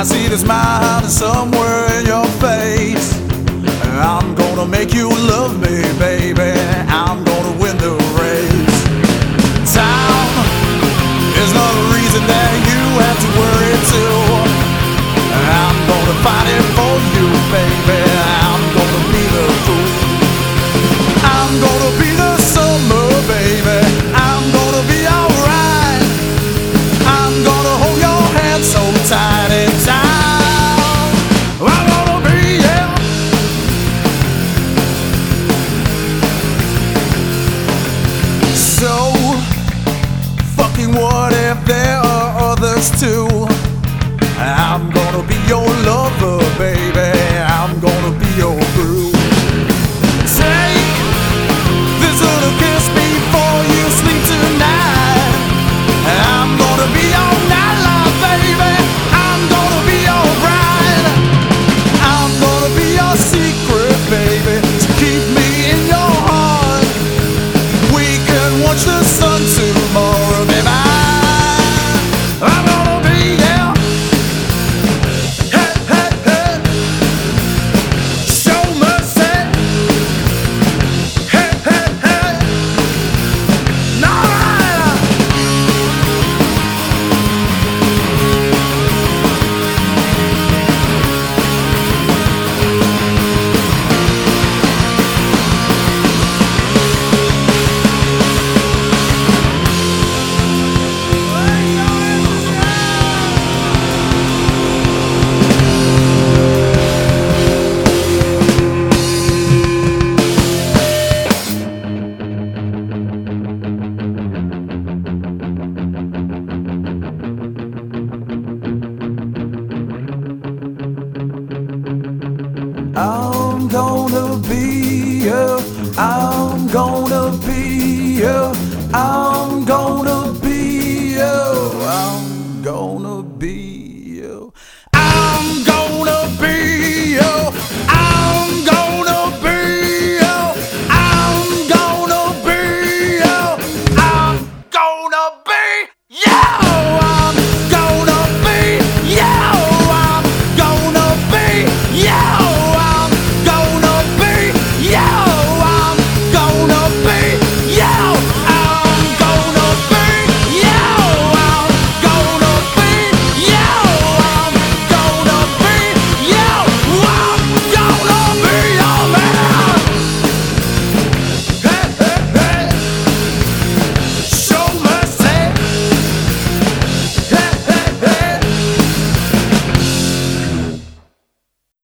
I see the smile somewhere in your face. I'm gonna make you love me. what if there are others too. I'm gonna be your lover, baby. I'm gonna be you. I'm gonna be you. I'm